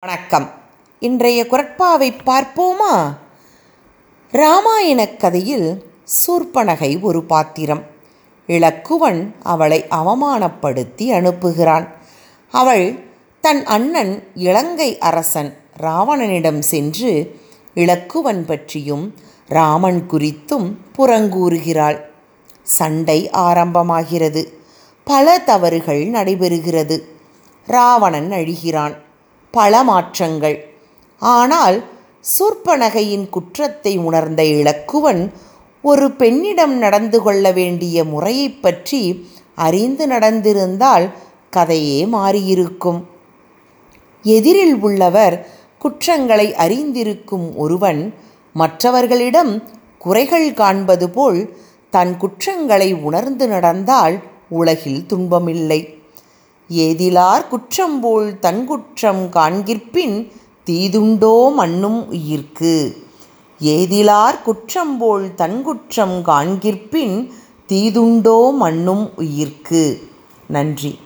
வணக்கம். இன்றைய குரட்பாவை பார்ப்போமா? ராமாயணக் கதையில் சூர்பனகை ஒரு பாத்திரம். இளக்குவன் அவளை அவமானப்படுத்தி அனுப்புகிறான். அவள் தன் அண்ணன் இலங்கை அரசன் ராவணனிடம் சென்று இளக்குவன் பற்றியும் ராமன் குறித்தும் புறங்கூறுகிறாள். சண்டை ஆரம்பமாகிறது. பல தவறுகள் நடைபெறுகிறது. ராவணன் அழிகிறான். பல மாற்றங்கள் ஆனால் சூர்பனகையின் குற்றத்தை உணர்ந்த இலக்குவன் ஒரு பெண்ணிடம் நடந்து கொள்ள வேண்டிய முறையைப் பற்றி அறிந்து நடந்திருந்தால் கதையே மாறியிருக்கும். எதிரில் உள்ளவர் குற்றங்களை அறிந்திருக்கும் ஒருவன் மற்றவர்களிடம் குறைகள் காண்பது போல் தன் குற்றங்களை உணர்ந்து நடந்தால் உலகில் துன்பமில்லை. ஏதிலார் குற்றம் போல் தன்குற்றம் காண்கிற்பின் தீதுண்டோ மண்ணும் உயிர்க்கு. ஏதிலார் குற்றம் போல் தன்குற்றம் காண்கிற்பின் தீதுண்டோ மண்ணும் உயிர்க்கு. நன்றி.